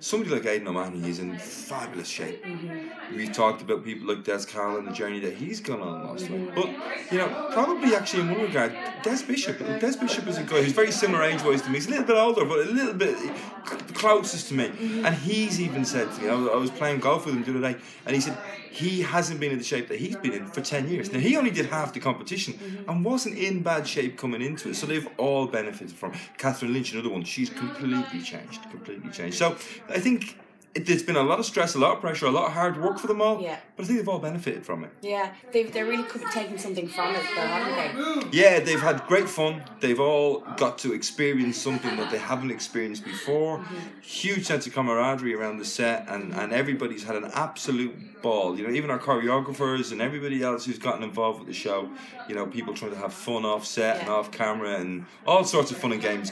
somebody like Aidan O'Mahony is in fabulous shape. Mm-hmm. We've talked about people like Des Cahill and the journey that he's gone on last week. But, you know, probably actually in one regard, Des Bishop. Des Bishop is a guy who's very similar age wise to me. He's a little bit older, but a little bit closest to me. Mm-hmm. And he's even said to me, I was, I was playing golf with him the other day, and he said he hasn't been in the shape that he's been in for 10 years. Now, he only did half the competition and wasn't in bad shape coming into it. So they've all benefited from it. Katherine Lynch, another one, she's completely changed. Completely changed. So I think it, there's been a lot of stress, a lot of pressure, a lot of hard work for them all. Yeah. But I think they've all benefited from it. Yeah, they've they're really taking something from it, though, haven't they? Yeah, they've had great fun. They've all got to experience something that they haven't experienced before. Mm-hmm. Huge sense of camaraderie around the set, and, and everybody's had an absolute ball. You know, even our choreographers and everybody else who's gotten involved with the show. You know, people trying to have fun off set and off camera and all sorts of fun and games